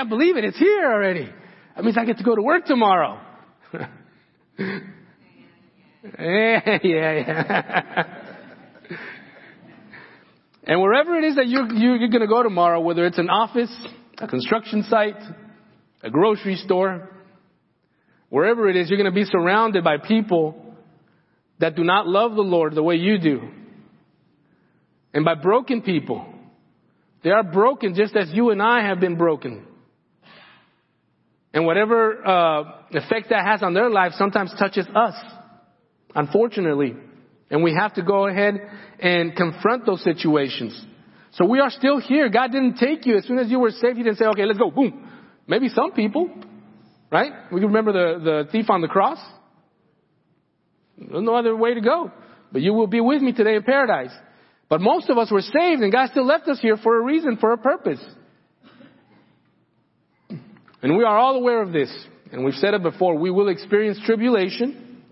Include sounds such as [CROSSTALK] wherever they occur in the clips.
can't believe it. It's here already. That means I get to go to work tomorrow. [LAUGHS] yeah, yeah, yeah. [LAUGHS] and wherever it is that you, you, you're going to go tomorrow, whether it's an office, a construction site, a grocery store, wherever it is, you're going to be surrounded by people that do not love the Lord the way you do. And by broken people. They are broken just as you and I have been broken. And whatever uh, effect that has on their life sometimes touches us, unfortunately. And we have to go ahead and confront those situations. So we are still here. God didn't take you as soon as you were saved. He didn't say, okay, let's go. Boom. Maybe some people, right? We can remember the, the thief on the cross. There's no other way to go. But you will be with me today in paradise. But most of us were saved and God still left us here for a reason, for a purpose. And we are all aware of this. And we've said it before. We will experience tribulation,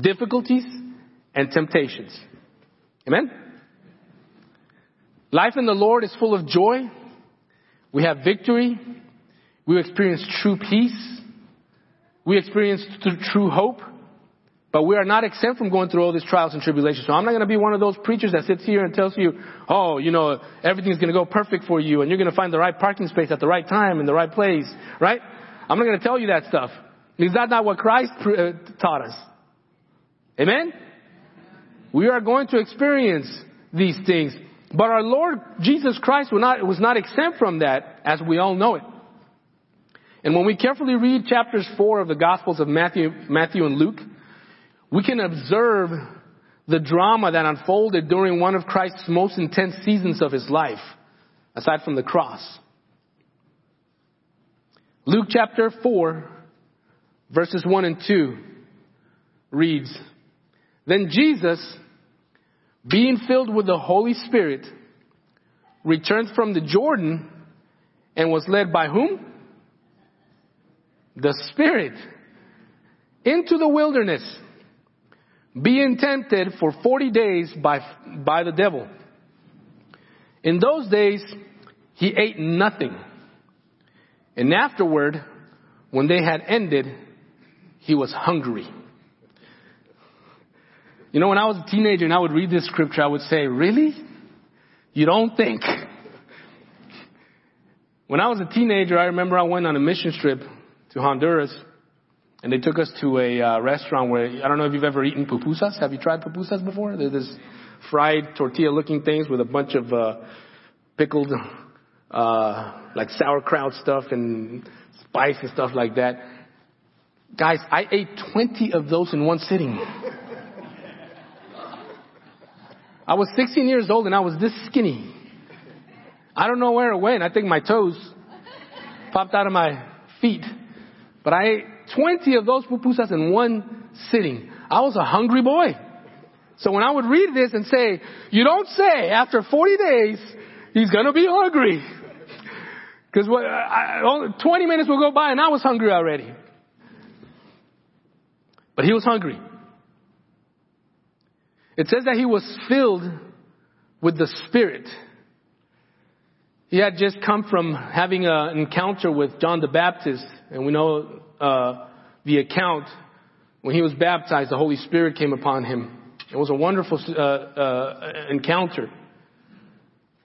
difficulties, and temptations. Amen? Life in the Lord is full of joy. We have victory. We experience true peace. We experience true hope. But we are not exempt from going through all these trials and tribulations. So I'm not going to be one of those preachers that sits here and tells you, oh, you know, everything's going to go perfect for you and you're going to find the right parking space at the right time in the right place, right? I'm not going to tell you that stuff. Is that not what Christ uh, taught us. Amen? We are going to experience these things. But our Lord Jesus Christ was not, was not exempt from that, as we all know it. And when we carefully read chapters four of the Gospels of Matthew, Matthew and Luke, we can observe the drama that unfolded during one of Christ's most intense seasons of his life, aside from the cross. Luke chapter 4, verses 1 and 2 reads, Then Jesus, being filled with the Holy Spirit, returned from the Jordan and was led by whom? The Spirit into the wilderness being tempted for 40 days by, by the devil. In those days, he ate nothing. And afterward, when they had ended, he was hungry. You know, when I was a teenager and I would read this scripture, I would say, really? You don't think? When I was a teenager, I remember I went on a mission trip to Honduras and they took us to a uh, restaurant where, I don't know if you've ever eaten pupusas. Have you tried pupusas before? They're this fried tortilla looking things with a bunch of, uh, pickled, uh, like sauerkraut stuff and spice and stuff like that. Guys, I ate 20 of those in one sitting. I was 16 years old and I was this skinny. I don't know where it went. I think my toes popped out of my feet. But I ate 20 of those pupusas in one sitting. I was a hungry boy. So when I would read this and say, you don't say after 40 days, he's gonna be hungry. Cause 20 minutes will go by and I was hungry already. But he was hungry. It says that he was filled with the Spirit. He had just come from having an encounter with John the Baptist, and we know uh, the account when he was baptized, the Holy Spirit came upon him. It was a wonderful uh, uh, encounter.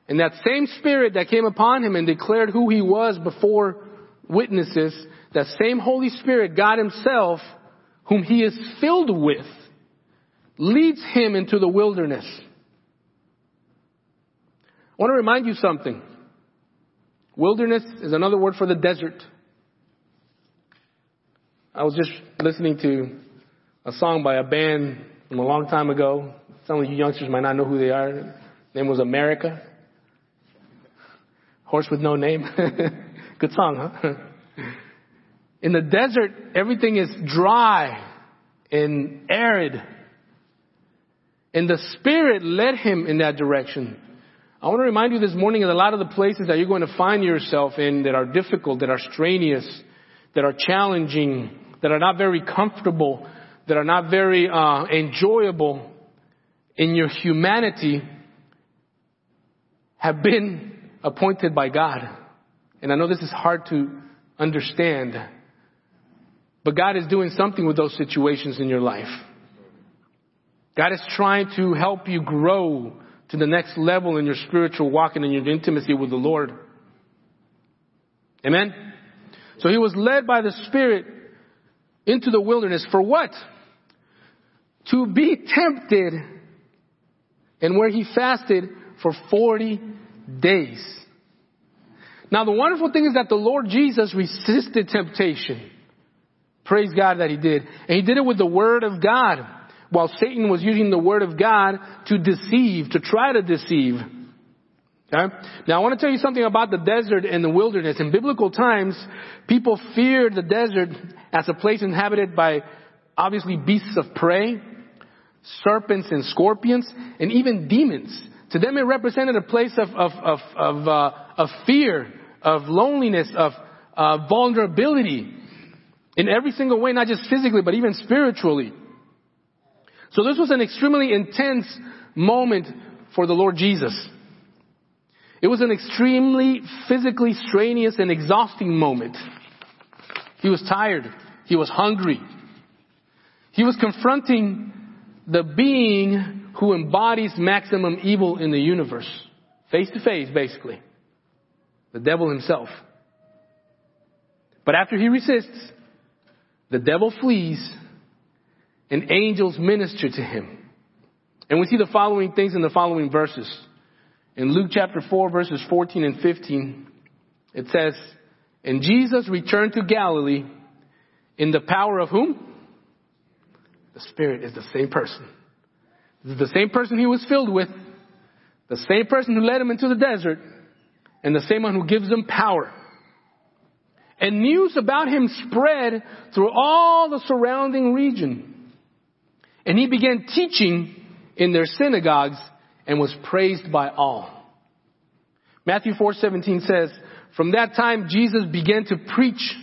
And that same Spirit that came upon him and declared who he was before witnesses, that same Holy Spirit, God Himself, whom he is filled with, leads him into the wilderness. I want to remind you something. Wilderness is another word for the desert. I was just listening to a song by a band from a long time ago. Some of you youngsters might not know who they are. Name was America. Horse with no name. [LAUGHS] Good song, huh? In the desert, everything is dry and arid. And the Spirit led him in that direction. I want to remind you this morning that a lot of the places that you're going to find yourself in that are difficult, that are strenuous, that are challenging, that are not very comfortable, that are not very uh, enjoyable in your humanity have been appointed by God. and I know this is hard to understand, but God is doing something with those situations in your life. God is trying to help you grow to the next level in your spiritual walk and in your intimacy with the Lord. Amen? So he was led by the Spirit into the wilderness for what? To be tempted and where he fasted for 40 days. Now the wonderful thing is that the Lord Jesus resisted temptation. Praise God that he did. And he did it with the Word of God while Satan was using the Word of God to deceive, to try to deceive. Okay? Now I want to tell you something about the desert and the wilderness. In biblical times, people feared the desert as a place inhabited by obviously beasts of prey, serpents and scorpions, and even demons. To them it represented a place of, of, of, of, uh, of fear, of loneliness, of uh, vulnerability in every single way, not just physically, but even spiritually. So this was an extremely intense moment for the Lord Jesus. It was an extremely physically strenuous and exhausting moment. He was tired. He was hungry. He was confronting the being who embodies maximum evil in the universe. Face to face, basically. The devil himself. But after he resists, the devil flees and angels minister to him. And we see the following things in the following verses. In Luke chapter 4 verses 14 and 15, it says, And Jesus returned to Galilee in the power of whom? The Spirit is the same person. This is the same person he was filled with, the same person who led him into the desert, and the same one who gives him power. And news about him spread through all the surrounding region. And he began teaching in their synagogues and was praised by all. Matthew 4:17 says, "From that time Jesus began to preach.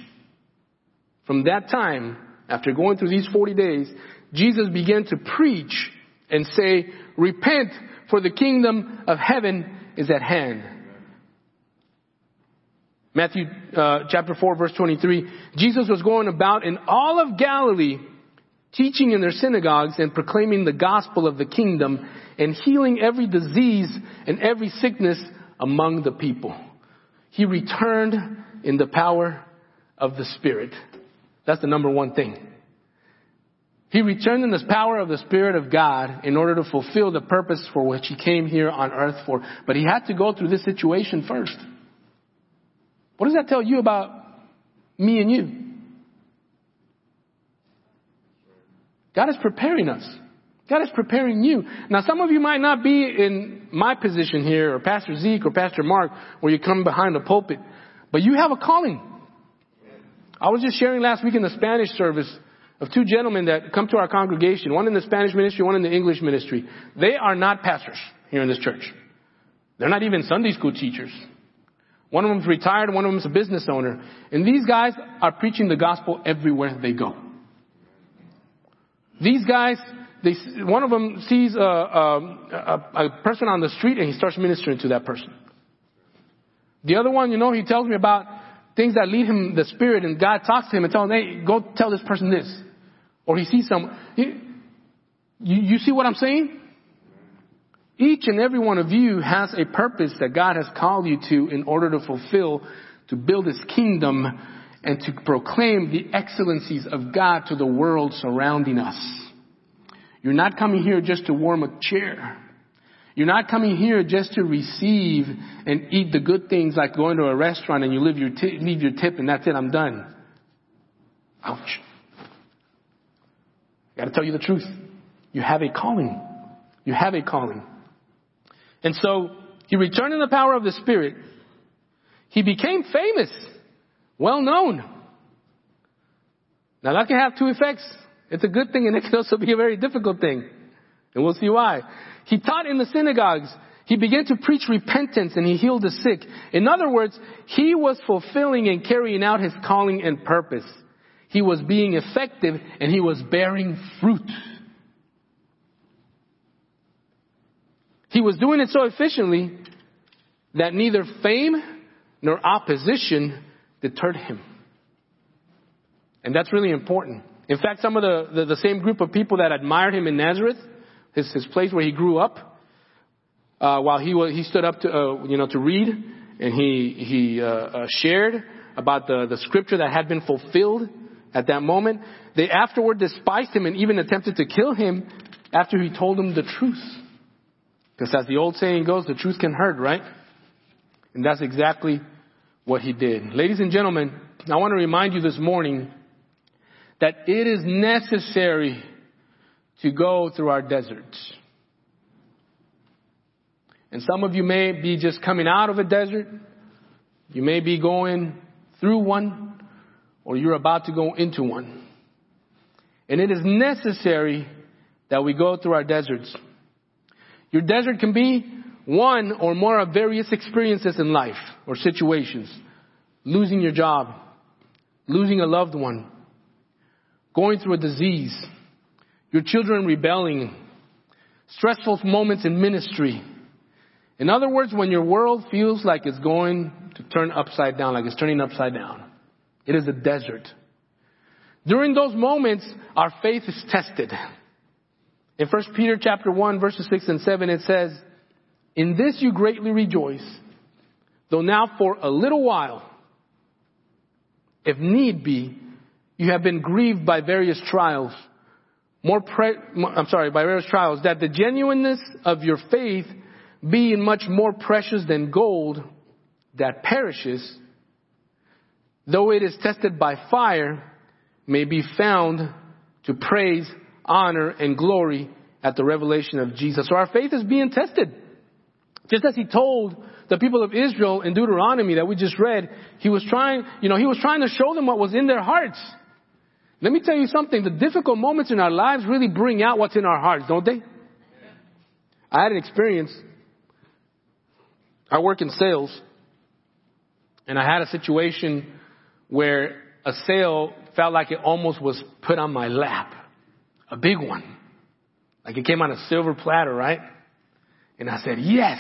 From that time, after going through these 40 days, Jesus began to preach and say, repent for the kingdom of heaven is at hand. Matthew uh, chapter 4 verse 23, Jesus was going about in all of Galilee, teaching in their synagogues and proclaiming the gospel of the kingdom and healing every disease and every sickness among the people. He returned in the power of the Spirit. That's the number one thing. He returned in the power of the Spirit of God in order to fulfill the purpose for which he came here on earth for. But he had to go through this situation first. What does that tell you about me and you? God is preparing us. God is preparing you. Now some of you might not be in my position here or Pastor Zeke or Pastor Mark where you come behind the pulpit, but you have a calling. I was just sharing last week in the Spanish service of two gentlemen that come to our congregation, one in the Spanish ministry, one in the English ministry. They are not pastors here in this church. They're not even Sunday school teachers. One of them's retired, one of them's a business owner. And these guys are preaching the gospel everywhere they go. These guys, they, one of them sees a, a, a, person on the street and he starts ministering to that person. The other one, you know, he tells me about things that lead him the spirit and God talks to him and tells him, hey, go tell this person this. Or he sees someone. you, you see what I'm saying? Each and every one of you has a purpose that God has called you to in order to fulfill, to build His kingdom, and to proclaim the excellencies of God to the world surrounding us. You're not coming here just to warm a chair. You're not coming here just to receive and eat the good things like going to a restaurant and you leave your, t- leave your tip and that's it, I'm done. Ouch. Gotta tell you the truth. You have a calling. You have a calling. And so he returned in the power of the Spirit. He became famous, well known. Now that can have two effects. It's a good thing and it can also be a very difficult thing. And we'll see why. He taught in the synagogues. He began to preach repentance and he healed the sick. In other words, he was fulfilling and carrying out his calling and purpose. He was being effective and he was bearing fruit. He was doing it so efficiently that neither fame nor opposition deterred him. And that's really important. In fact, some of the, the, the same group of people that admired him in Nazareth, his, his place where he grew up, uh, while he, was, he stood up to, uh, you know, to read, and he, he uh, uh, shared about the, the scripture that had been fulfilled at that moment, they afterward despised him and even attempted to kill him after he told them the truth. Because as the old saying goes, the truth can hurt, right? And that's exactly what he did. Ladies and gentlemen, I want to remind you this morning that it is necessary to go through our deserts. And some of you may be just coming out of a desert. You may be going through one, or you're about to go into one. And it is necessary that we go through our deserts. Your desert can be one or more of various experiences in life or situations. Losing your job, losing a loved one, going through a disease, your children rebelling, stressful moments in ministry. In other words, when your world feels like it's going to turn upside down, like it's turning upside down. It is a desert. During those moments, our faith is tested. In 1 Peter chapter 1 verses 6 and 7 it says, In this you greatly rejoice, though now for a little while, if need be, you have been grieved by various trials, more pre- I'm sorry, by various trials, that the genuineness of your faith being much more precious than gold that perishes, though it is tested by fire, may be found to praise honor, and glory at the revelation of Jesus. So our faith is being tested. Just as he told the people of Israel in Deuteronomy that we just read, he was trying, you know, he was trying to show them what was in their hearts. Let me tell you something, the difficult moments in our lives really bring out what's in our hearts, don't they? I had an experience. I work in sales, and I had a situation where a sale felt like it almost was put on my lap a big one. Like it came on a silver platter, right? And I said, yes,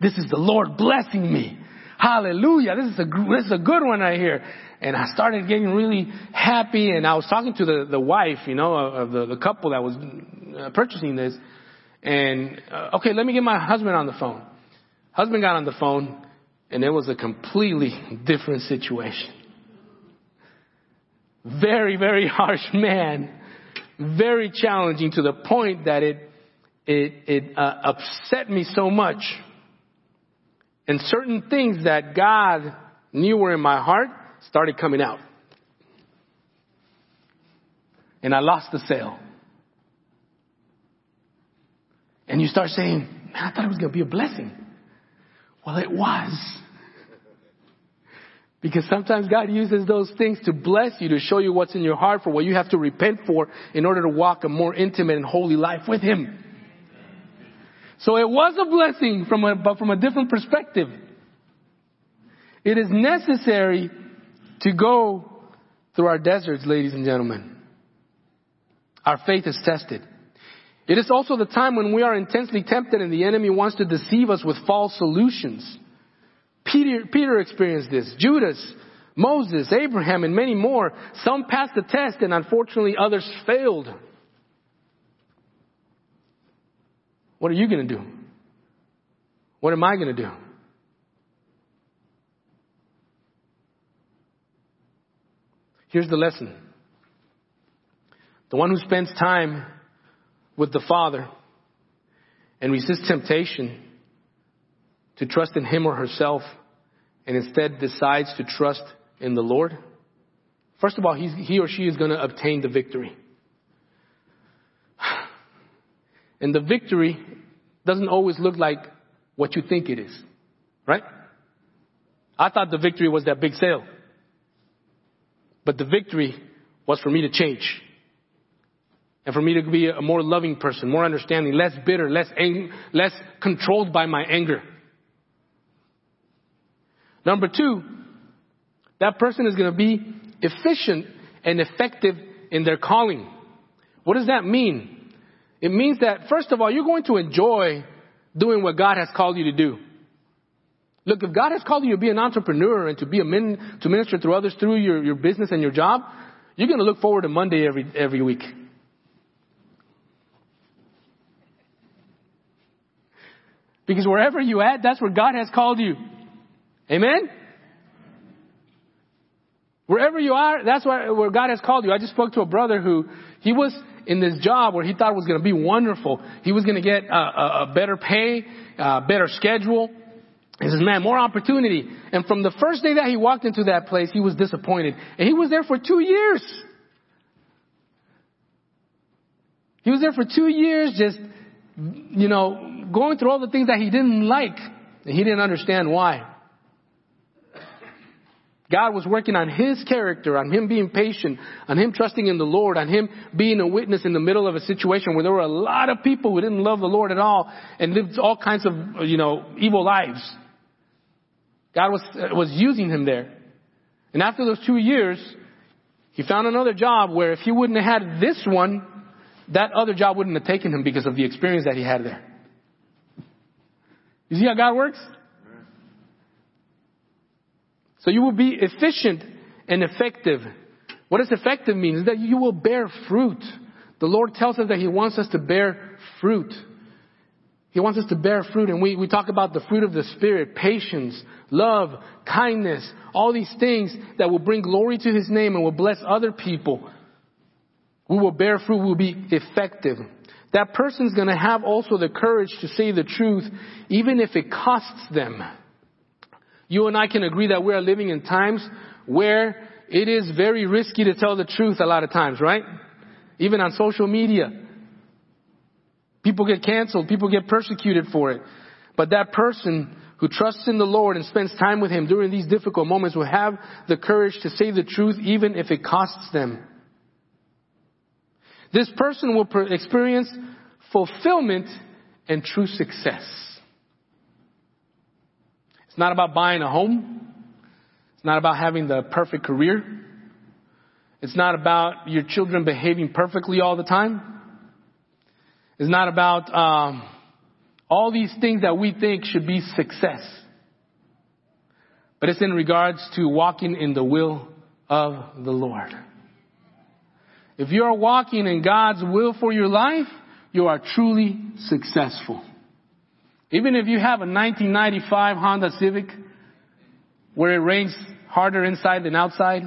this is the Lord blessing me. Hallelujah. This is a, this is a good one right here. And I started getting really happy and I was talking to the, the wife, you know, of the, the couple that was uh, purchasing this. And, uh, okay, let me get my husband on the phone. Husband got on the phone and it was a completely different situation. Very, very harsh man very challenging to the point that it, it, it uh, upset me so much. And certain things that God knew were in my heart started coming out. And I lost the sale. And you start saying, man, I thought it was going to be a blessing. Well, it was. Because sometimes God uses those things to bless you, to show you what's in your heart for what you have to repent for in order to walk a more intimate and holy life with Him. So it was a blessing from a, but from a different perspective. It is necessary to go through our deserts, ladies and gentlemen. Our faith is tested. It is also the time when we are intensely tempted and the enemy wants to deceive us with false solutions. Peter, Peter experienced this. Judas, Moses, Abraham, and many more. Some passed the test and unfortunately others failed. What are you going to do? What am I going to do? Here's the lesson. The one who spends time with the Father and resists temptation to trust in him or herself and instead decides to trust in the Lord, first of all, he or she is going to obtain the victory. And the victory doesn't always look like what you think it is, right? I thought the victory was that big sale. But the victory was for me to change. And for me to be a more loving person, more understanding, less bitter, less, ang- less controlled by my anger. Number two, that person is going to be efficient and effective in their calling. What does that mean? It means that, first of all, you're going to enjoy doing what God has called you to do. Look, if God has called you to be an entrepreneur and to be a min, to minister through others through your, your business and your job, you're going to look forward to Monday every, every week. Because wherever you at, that's where God has called you. Amen? Wherever you are, that's where, where God has called you. I just spoke to a brother who, he was in this job where he thought was going to be wonderful. He was going to get a, a, a better pay, a better schedule. He says, man, more opportunity. And from the first day that he walked into that place, he was disappointed. And he was there for two years. He was there for two years just, you know, going through all the things that he didn't like. And he didn't understand why. God was working on his character, on him being patient, on him trusting in the Lord, on him being a witness in the middle of a situation where there were a lot of people who didn't love the Lord at all and lived all kinds of, you know, evil lives. God was, uh, was using him there. And after those two years, he found another job where if he wouldn't have had this one, that other job wouldn't have taken him because of the experience that he had there. You see how God works? So you will be efficient and effective. What does effective mean? Is that you will bear fruit. The Lord tells us that He wants us to bear fruit. He wants us to bear fruit, and we, we talk about the fruit of the Spirit, patience, love, kindness, all these things that will bring glory to His name and will bless other people. We will bear fruit, we will be effective. That person's gonna have also the courage to say the truth, even if it costs them. You and I can agree that we are living in times where it is very risky to tell the truth a lot of times, right? Even on social media. People get canceled, people get persecuted for it. But that person who trusts in the Lord and spends time with Him during these difficult moments will have the courage to say the truth even if it costs them. This person will experience fulfillment and true success. It's not about buying a home. It's not about having the perfect career. It's not about your children behaving perfectly all the time. It's not about um, all these things that we think should be success. But it's in regards to walking in the will of the Lord. If you are walking in God's will for your life, you are truly successful. Even if you have a 1995 Honda Civic where it rains harder inside than outside,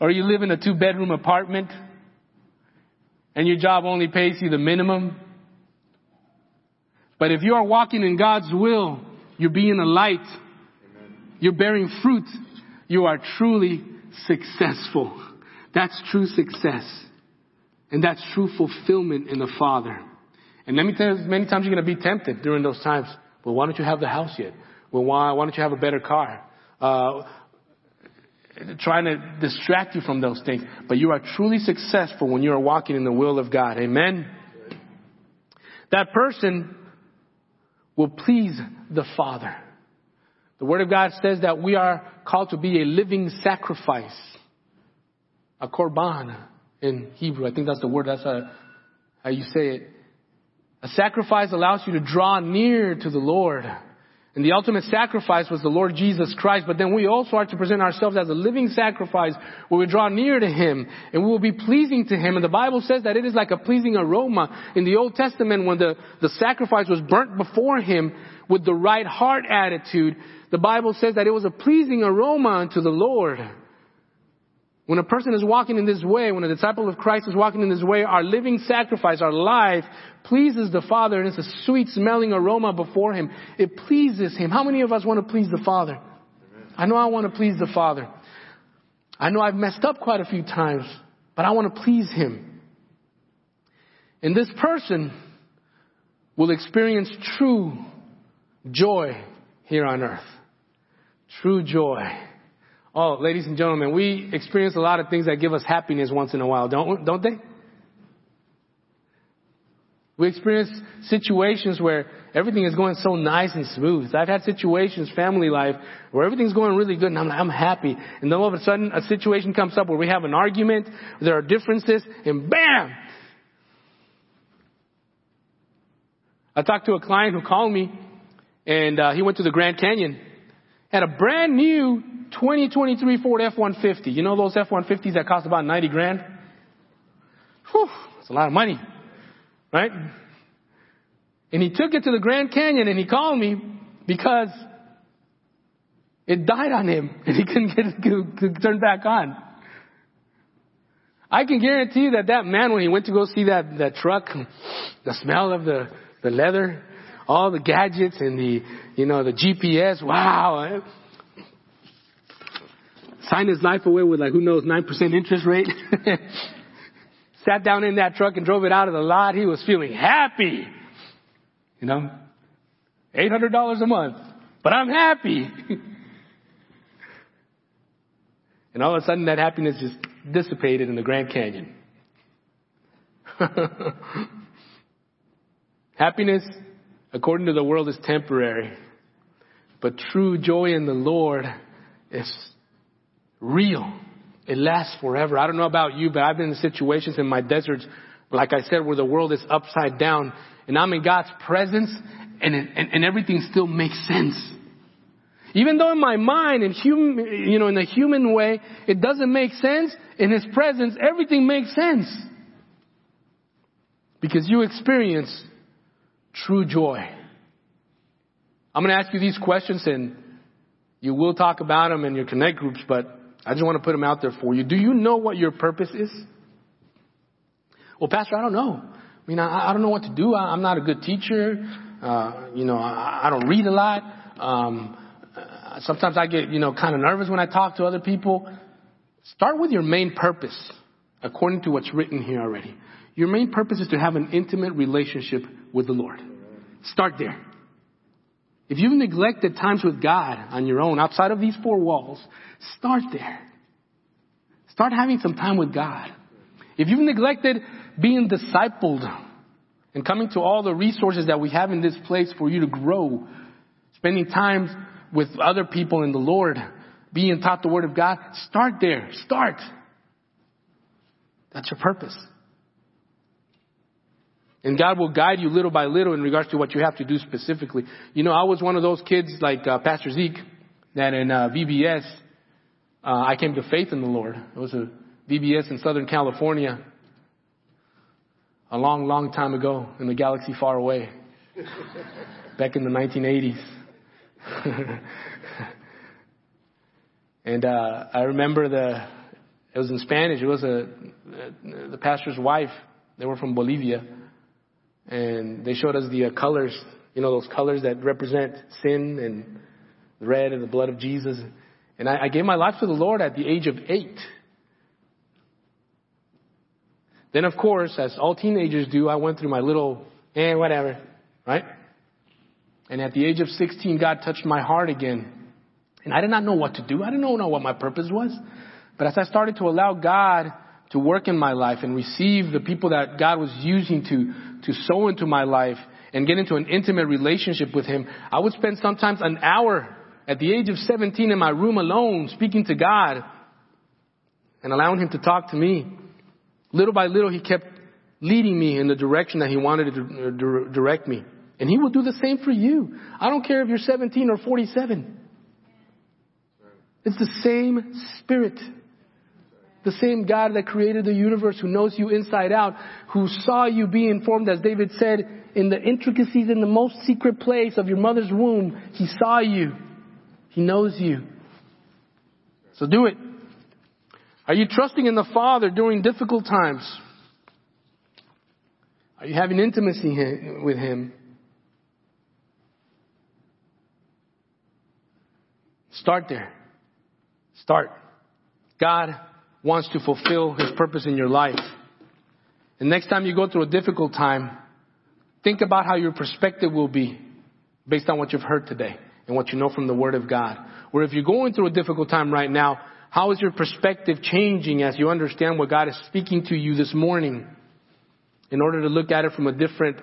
or you live in a two bedroom apartment and your job only pays you the minimum. But if you are walking in God's will, you're being a light, you're bearing fruit, you are truly successful. That's true success. And that's true fulfillment in the Father. And many times, many times you're going to be tempted during those times. Well, why don't you have the house yet? Well, why, why don't you have a better car? Uh, trying to distract you from those things. But you are truly successful when you are walking in the will of God. Amen? That person will please the Father. The Word of God says that we are called to be a living sacrifice. A korban in Hebrew. I think that's the word, that's how, how you say it. A sacrifice allows you to draw near to the Lord. And the ultimate sacrifice was the Lord Jesus Christ, but then we also are to present ourselves as a living sacrifice where we draw near to Him and we will be pleasing to Him. And the Bible says that it is like a pleasing aroma. In the Old Testament, when the, the sacrifice was burnt before Him with the right heart attitude, the Bible says that it was a pleasing aroma unto the Lord. When a person is walking in this way, when a disciple of Christ is walking in this way, our living sacrifice, our life, pleases the Father and it's a sweet smelling aroma before Him. It pleases Him. How many of us want to please the Father? I know I want to please the Father. I know I've messed up quite a few times, but I want to please Him. And this person will experience true joy here on earth. True joy. Oh, ladies and gentlemen, we experience a lot of things that give us happiness once in a while, don't, don't they? We experience situations where everything is going so nice and smooth. I've had situations, family life, where everything's going really good and I'm, I'm happy. And then all of a sudden a situation comes up where we have an argument, there are differences, and bam! I talked to a client who called me and uh, he went to the Grand Canyon. Had a brand new 2023 Ford F-150. You know those F-150s that cost about 90 grand? Whew, that's a lot of money, right? And he took it to the Grand Canyon and he called me because it died on him and he couldn't get it turned back on. I can guarantee you that that man, when he went to go see that, that truck, the smell of the, the leather, all the gadgets and the, you know, the GPS, wow. Signed his life away with like, who knows, 9% interest rate. [LAUGHS] Sat down in that truck and drove it out of the lot. He was feeling happy. You know, $800 a month, but I'm happy. [LAUGHS] and all of a sudden that happiness just dissipated in the Grand Canyon. [LAUGHS] happiness, according to the world, is temporary. But true joy in the Lord is real. It lasts forever. I don't know about you, but I've been in situations in my deserts, like I said, where the world is upside down and I'm in God's presence and, and, and everything still makes sense. Even though in my mind, in human, you know, in a human way, it doesn't make sense, in His presence, everything makes sense. Because you experience true joy. I'm going to ask you these questions and you will talk about them in your connect groups, but I just want to put them out there for you. Do you know what your purpose is? Well, Pastor, I don't know. I mean, I, I don't know what to do. I, I'm not a good teacher. Uh, you know, I, I don't read a lot. Um, sometimes I get, you know, kind of nervous when I talk to other people. Start with your main purpose, according to what's written here already. Your main purpose is to have an intimate relationship with the Lord. Start there. If you've neglected times with God on your own, outside of these four walls, start there. Start having some time with God. If you've neglected being discipled and coming to all the resources that we have in this place for you to grow, spending time with other people in the Lord, being taught the Word of God, start there. Start. That's your purpose. And God will guide you little by little in regards to what you have to do specifically. You know, I was one of those kids like uh, Pastor Zeke that in uh, VBS, uh, I came to faith in the Lord. It was a VBS in Southern California a long, long time ago in the galaxy far away, [LAUGHS] back in the 1980s. [LAUGHS] and uh, I remember the it was in Spanish. It was a the pastor's wife. They were from Bolivia, and they showed us the uh, colors. You know those colors that represent sin and the red and the blood of Jesus. And I, I gave my life to the Lord at the age of eight. Then, of course, as all teenagers do, I went through my little, eh, whatever, right? And at the age of 16, God touched my heart again. And I did not know what to do. I didn't know what my purpose was. But as I started to allow God to work in my life and receive the people that God was using to, to sow into my life and get into an intimate relationship with Him, I would spend sometimes an hour at the age of 17 in my room alone speaking to God and allowing Him to talk to me. Little by little, he kept leading me in the direction that he wanted to direct me. And he will do the same for you. I don't care if you're 17 or 47. It's the same spirit. The same God that created the universe, who knows you inside out, who saw you being formed, as David said, in the intricacies in the most secret place of your mother's womb. He saw you. He knows you. So do it. Are you trusting in the Father during difficult times? Are you having intimacy with Him? Start there. Start. God wants to fulfill His purpose in your life. And next time you go through a difficult time, think about how your perspective will be based on what you've heard today and what you know from the Word of God. Or if you're going through a difficult time right now, how is your perspective changing as you understand what God is speaking to you this morning in order to look at it from a different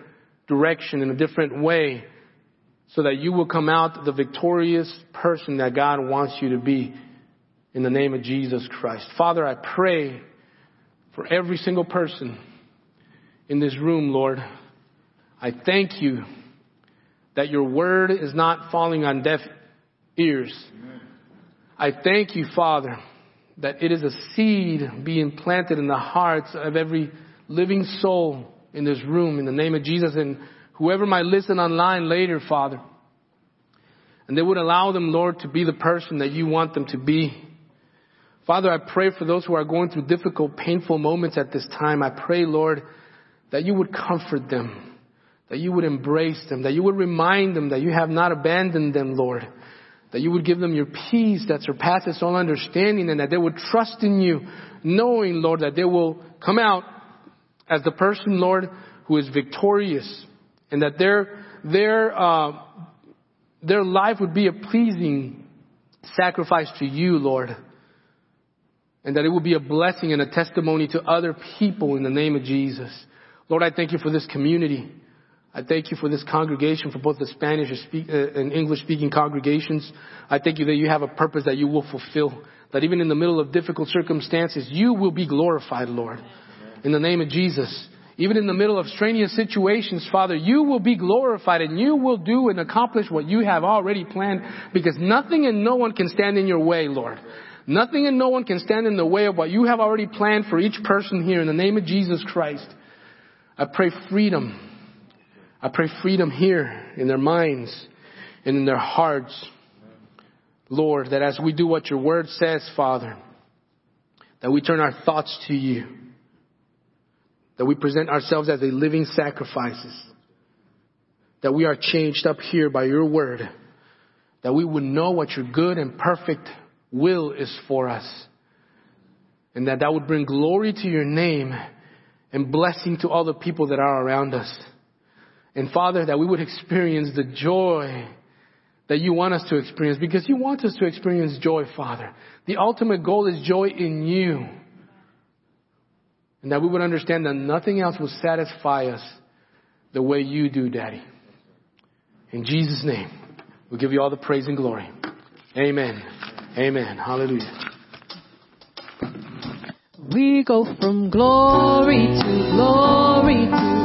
direction, in a different way, so that you will come out the victorious person that God wants you to be in the name of Jesus Christ. Father, I pray for every single person in this room, Lord. I thank you that your word is not falling on deaf ears. I thank you, Father, that it is a seed being planted in the hearts of every living soul in this room in the name of Jesus and whoever might listen online later, Father. And they would allow them, Lord, to be the person that you want them to be. Father, I pray for those who are going through difficult, painful moments at this time. I pray, Lord, that you would comfort them, that you would embrace them, that you would remind them that you have not abandoned them, Lord, that you would give them your peace that surpasses all understanding and that they would trust in you, knowing, Lord, that they will come out as the person, Lord, who is victorious and that their, their, uh, their life would be a pleasing sacrifice to you, Lord. And that it will be a blessing and a testimony to other people in the name of Jesus. Lord, I thank you for this community. I thank you for this congregation, for both the Spanish and uh, English speaking congregations. I thank you that you have a purpose that you will fulfill. That even in the middle of difficult circumstances, you will be glorified, Lord. In the name of Jesus. Even in the middle of strenuous situations, Father, you will be glorified and you will do and accomplish what you have already planned because nothing and no one can stand in your way, Lord. Nothing and no one can stand in the way of what you have already planned for each person here in the name of Jesus Christ. I pray freedom. I pray freedom here in their minds and in their hearts. Lord, that as we do what your word says, Father, that we turn our thoughts to you that we present ourselves as a living sacrifices, that we are changed up here by your word, that we would know what your good and perfect will is for us, and that that would bring glory to your name and blessing to all the people that are around us. And Father, that we would experience the joy that you want us to experience because you want us to experience joy, Father. The ultimate goal is joy in you. And that we would understand that nothing else will satisfy us the way you do, Daddy. In Jesus' name, we give you all the praise and glory. Amen. Amen. Hallelujah. We go from glory to glory to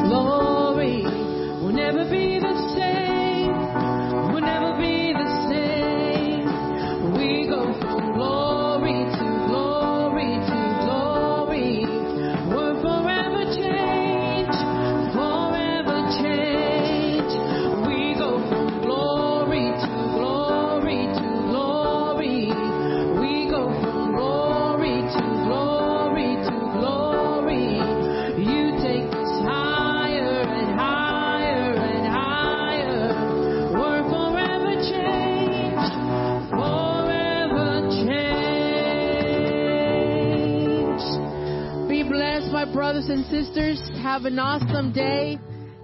sisters. Have an awesome day.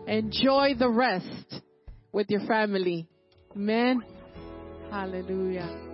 Enjoy the rest with your family. Amen. Hallelujah.